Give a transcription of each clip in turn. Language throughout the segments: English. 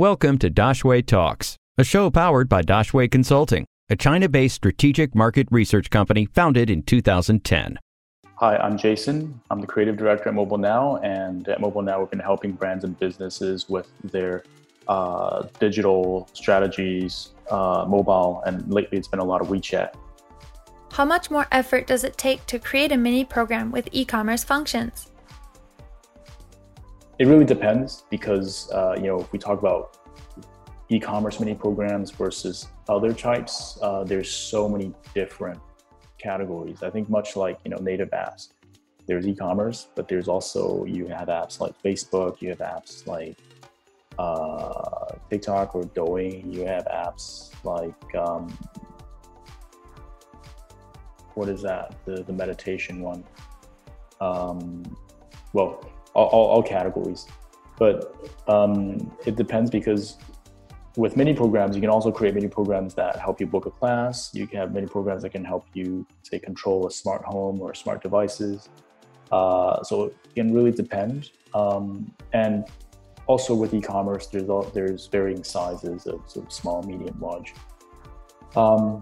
Welcome to Daxue Talks, a show powered by Daxue Consulting, a China based strategic market research company founded in 2010. Hi, I'm Jason. I'm the creative director at Mobile Now, and at Mobile Now, we've been helping brands and businesses with their uh, digital strategies, uh, mobile, and lately it's been a lot of WeChat. How much more effort does it take to create a mini program with e commerce functions? It really depends because uh, you know if we talk about e-commerce mini programs versus other types, uh, there's so many different categories. I think much like you know native apps, there's e-commerce, but there's also you have apps like Facebook, you have apps like uh, TikTok or Douyin, you have apps like um, what is that? The the meditation one. Um, well, all, all, all categories. But um, it depends because with mini programs, you can also create mini programs that help you book a class. You can have mini programs that can help you, say, control a smart home or smart devices. Uh, so it can really depend. Um, and also with e-commerce, there's all, there's varying sizes of sort of small, medium, large. Um,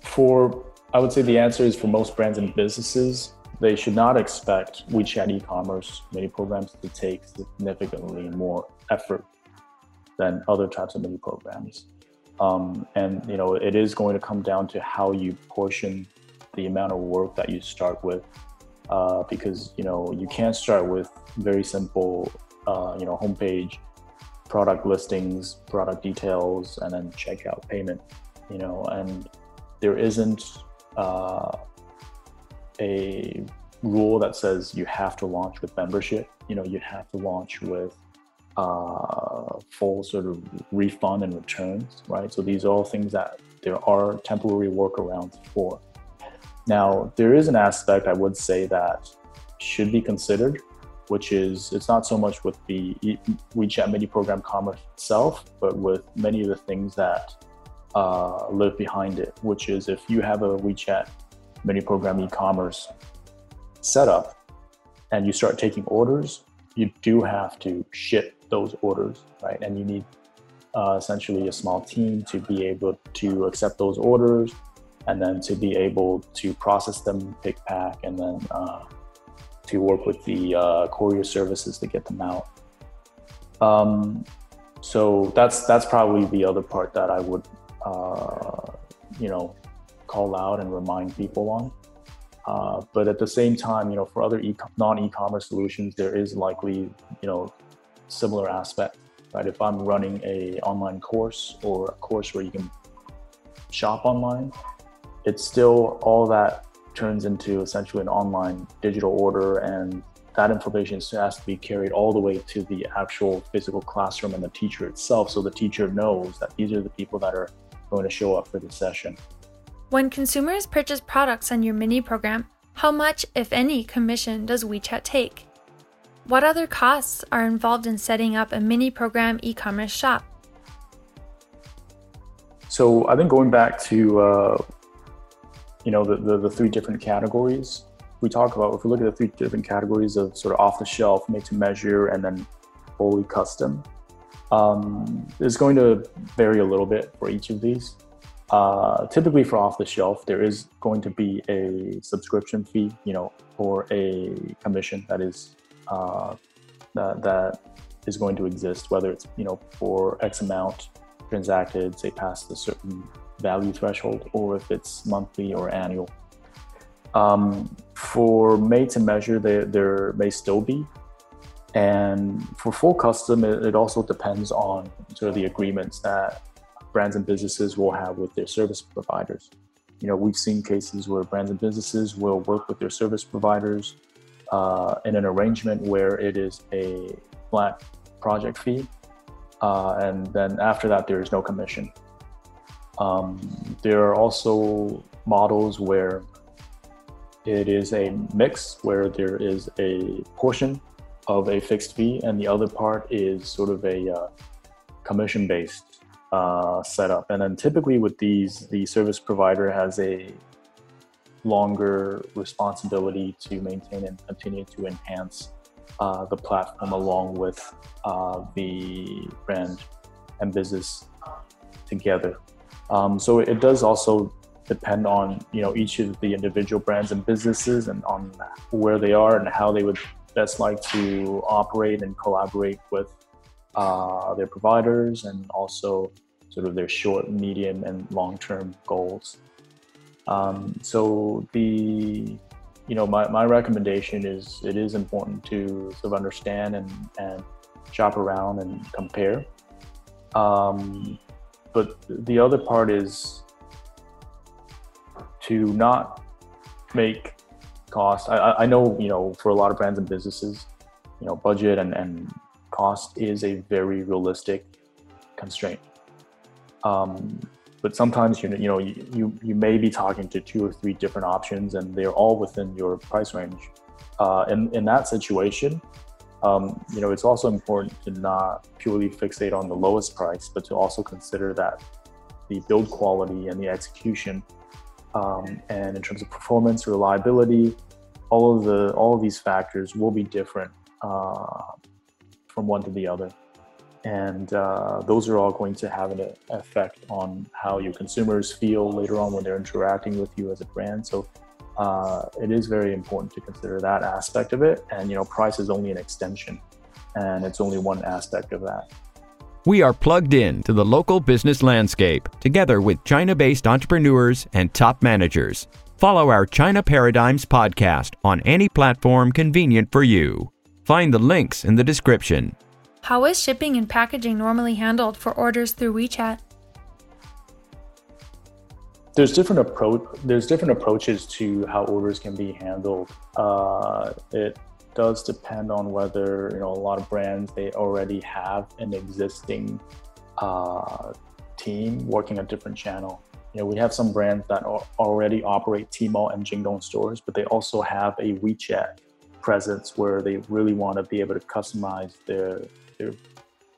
for I would say the answer is for most brands and businesses, they should not expect WeChat e-commerce mini programs to take significantly more effort than other types of mini programs. Um, and you know, it is going to come down to how you portion the amount of work that you start with, uh, because you know you can't start with very simple, uh, you know, homepage, product listings, product details, and then checkout payment. You know, and there isn't uh, a rule that says you have to launch with membership. You know, you have to launch with uh, full sort of refund and returns, right? So these are all things that there are temporary workarounds for. Now, there is an aspect I would say that should be considered, which is it's not so much with the WeChat mini program commerce itself, but with many of the things that uh, live behind it, which is if you have a WeChat mini program e-commerce setup and you start taking orders, you do have to ship those orders, right? And you need uh, essentially a small team to be able to accept those orders and then to be able to process them, pick, pack, and then uh, to work with the uh, courier services to get them out. Um, so that's that's probably the other part that I would uh, you know, call out and remind people on. Uh, but at the same time, you know, for other e- non-e-commerce solutions, there is likely, you know, similar aspect, right? If I'm running a online course or a course where you can shop online, it's still all that turns into essentially an online digital order and that information has to be carried all the way to the actual physical classroom and the teacher itself so the teacher knows that these are the people that are going to show up for the session. When consumers purchase products on your mini program, how much, if any, commission does WeChat take? What other costs are involved in setting up a mini program e commerce shop? So I think going back to uh, you know the, the, the three different categories we talk about, if we look at the three different categories of sort of off the shelf, made to measure, and then fully custom, um, going to vary a little bit for each of these. Uh, typically for off the shelf, there is going to be a subscription fee, you know, or a commission that is uh, that, that is going to exist, whether it's you know for X amount transacted, say past a certain value threshold, or if it's monthly or annual. Um, for made to measure, there, there may still be and for full custom, it, it, also depends on sort of the agreements that brands and businesses will have with their service providers. You know, we've seen cases where brands and businesses will work with their service providers uh, in an arrangement where it is a flat project fee, uh, and then after that, there is no commission. Um, there are also models where it is a mix where there is a portion of a fixed fee, and the other part is sort of a uh, commission based uh, setup. And then typically with these, the service provider has a longer responsibility to maintain and continue to enhance uh, the platform along with uh, the brand and business together. Um, so it does also depend on you know each of the individual brands and businesses and on where they are and how they would best like to operate and collaborate with uh, their providers and also sort of their short, medium, and long-term goals. Um, so the you know my, my recommendation is it is important to sort of understand and, and shop around and compare. Um, but the other part is to not make cost. I, I know, you know, for a lot of brands and businesses, you know, budget and, and cost is a very realistic constraint. Um, but sometimes you know, you you, you may be talking to two or three different options, and they're all within your price range. Uh, in in that situation, um, you know, it's also important to not purely fixate on the lowest price, but to also consider that the build quality and the execution um, and in terms of performance, reliability, all of the all of these factors will be different uh, from one to the other, and uh, those are all going to have an effect on how your consumers feel later on when they're interacting with you as a brand. So. Uh, it is very important to consider that aspect of it, and you know, price is only an extension, and it's only one aspect of that. We are plugged in to the local business landscape together with China based entrepreneurs and top managers. Follow our China Paradigms podcast on any platform convenient for you. Find the links in the description. How is shipping and packaging normally handled for orders through WeChat? There's different approach. There's different approaches to how orders can be handled. Uh, it does depend on whether you know a lot of brands they already have an existing uh, team working a different channel. You know, we have some brands that already operate Tmall and Jingdong stores, but they also have a WeChat presence where they really want to be able to customize their their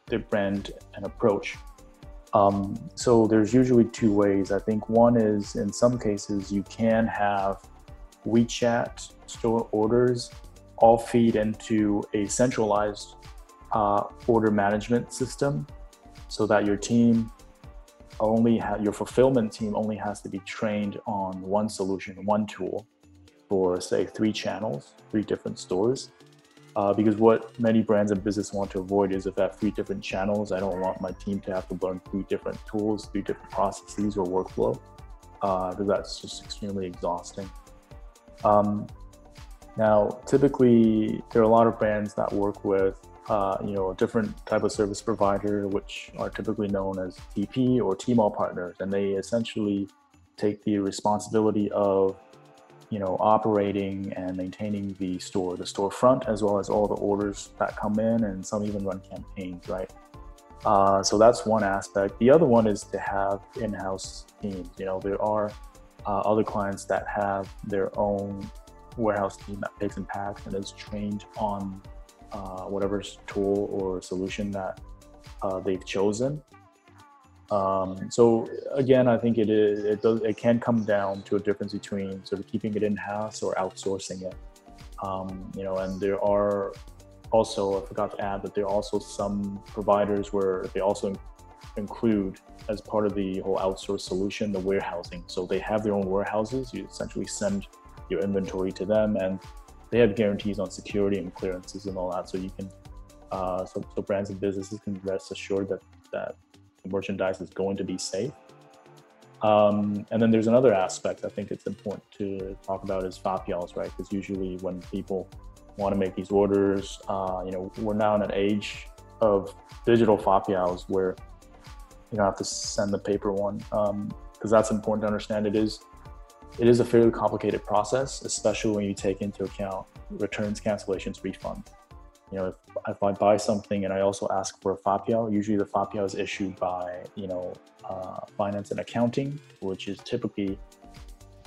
their brand and approach. Um, so there's usually two ways. I think one is in some cases you can have WeChat store orders all feed into a centralized uh, order management system so that your team only ha- your fulfillment team only has to be trained on one solution, one tool for say three channels, three different stores. Uh, because what many brands and business want to avoid is if I have three different channels, I don't want my team to have to learn three different tools, three different processes or workflow, uh, because that's just extremely exhausting. Um, now, typically, there are a lot of brands that work with, uh, you know, a different type of service provider, which are typically known as TP or Tmall partners, and they essentially take the responsibility of, you know, operating and maintaining the store, the storefront, as well as all the orders that come in, and some even run campaigns, right? Uh, so that's one aspect. The other one is to have in-house teams. You know, there are uh, other clients that have their own warehouse team that picks and packs and is trained on uh, whatever tool or solution that uh, they've chosen. Um, so again, I think it is it does it can come down to a difference between sort of keeping it in house or outsourcing it. Um, you know, and there are also I forgot to add that there are also some providers where they also include as part of the whole outsource solution the warehousing. So they have their own warehouses. You essentially send your inventory to them, and they have guarantees on security and clearances and all that. So you can, uh, so, so brands and businesses can rest assured that that the merchandise is going to be safe. Um, and then there's another aspect I think it's important to talk about is fapiaos, right? Because usually when people want to make these orders, uh, you know, we're now in an age of digital fapiaos where you don't have to send the paper one because um, that's important to understand. It is it is a fairly complicated process, especially when you take into account returns, cancellations, refunds. You know, if, if I buy something and I also ask for a FAPIAO, usually the FAPIAO is issued by, you know, uh, finance and accounting, which is typically,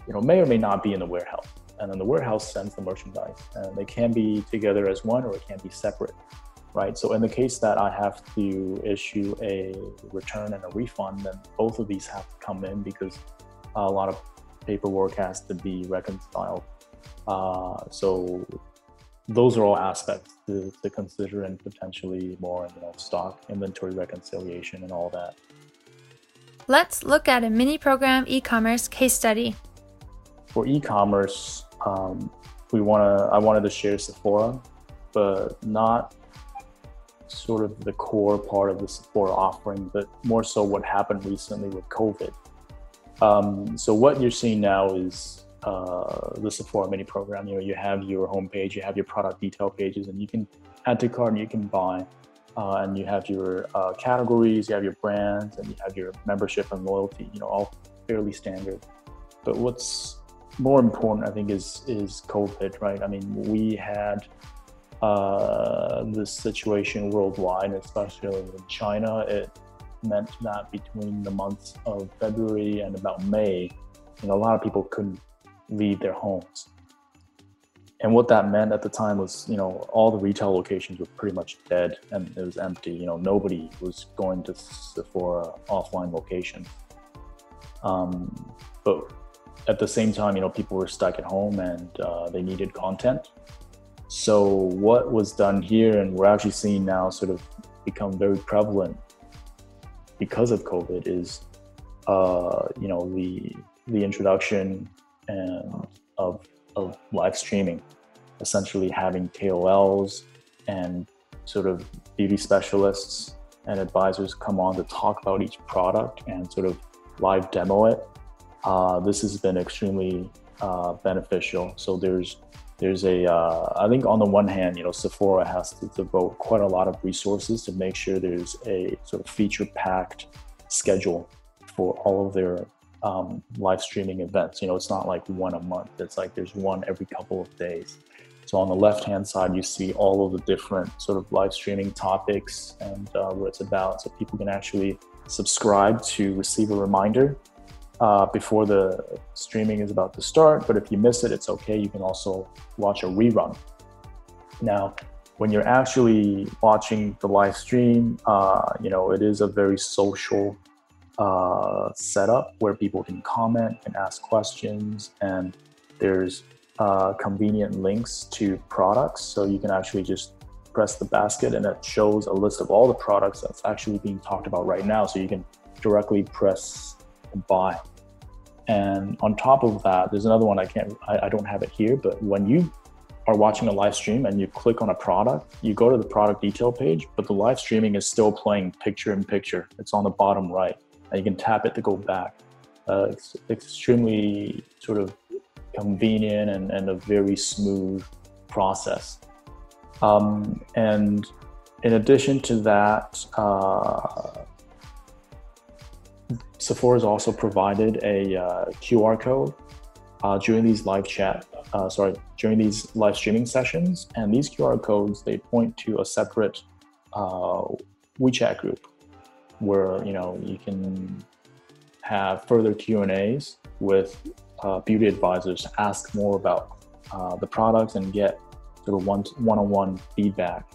you know, may or may not be in the warehouse. And then the warehouse sends the merchandise and they can be together as one or it can be separate, right? So in the case that I have to issue a return and a refund, then both of these have to come in because a lot of paperwork has to be reconciled. Uh, so those are all aspects to, to consider and potentially more you know stock inventory reconciliation and all that let's look at a mini program e-commerce case study for e-commerce um, we want to i wanted to share sephora but not sort of the core part of the Sephora offering, but more so what happened recently with COVID. Um, so what you're seeing now is uh, the Sephora mini program. You know, you have your homepage, you have your product detail pages, and you can add to cart and you can buy. Uh, and you have your uh, categories, you have your brands, and you have your membership and loyalty. You know, all fairly standard. But what's more important, I think, is is COVID, right? I mean, we had uh, this situation worldwide, especially in China. It meant that between the months of February and about May, you know, a lot of people couldn't leave their homes. And what that meant at the time was, you know, all the retail locations were pretty much dead and it was empty. You know, nobody was going to Sephora offline location. Um, but at the same time, you know, people were stuck at home and uh, they needed content. So what was done here, and we're actually seeing now sort of become very prevalent because of COVID, is uh, you know the the introduction and of of live streaming, essentially having KOLs and sort of beauty specialists and advisors come on to talk about each product and sort of live demo it. Uh, this has been extremely uh, beneficial. So there's there's a uh, I think on the one hand, you know, Sephora has to devote quite a lot of resources to make sure there's a sort of feature-packed schedule for all of their um, live streaming events. You know, it's not like one a month. It's like there's one every couple of days. So on the left-hand side, you see all of the different sort of live streaming topics and uh, what it's about, so people can actually subscribe to receive a reminder uh, before the streaming is about to start. But if you miss it, it's okay. You can also watch a rerun. Now, when you're actually watching the live stream, uh, you know, it is a very social uh, setup where people can comment and ask questions, and there's uh, convenient links to products. So you can actually just press the basket and it shows a list of all the products that's actually being talked about right now. So you can directly press buy. And on top of that, there's another one I can't, I, I, don't have it here, but when you are watching a live stream and you click on a product, you go to the product detail page, but the live streaming is still playing picture in picture. It's on the bottom right, and you can tap it to go back. Uh, it's extremely sort of convenient and, and a very smooth process. Um, and in addition to that, uh, Sephora has also provided a uh, QR code uh, during these live chat, uh, sorry, during these live streaming sessions. And these QR codes, they point to a separate uh, WeChat group where, you know, you can have further Q&As with uh, beauty advisors, to ask more about uh, the products and get sort of one, one-on-one feedback.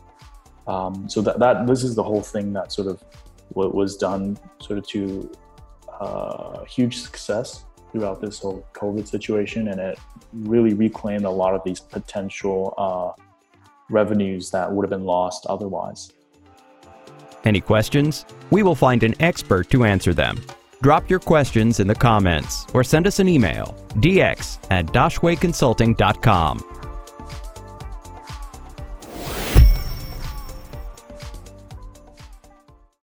Um, so that, that this is the whole thing that sort of what was done sort of to uh, huge success throughout this whole COVID situation, and it really reclaimed a lot of these potential uh, revenues that would have been lost otherwise. Any questions? We will find an expert to answer them. Drop your questions in the comments or send us an email dx at daxueconsulting.com.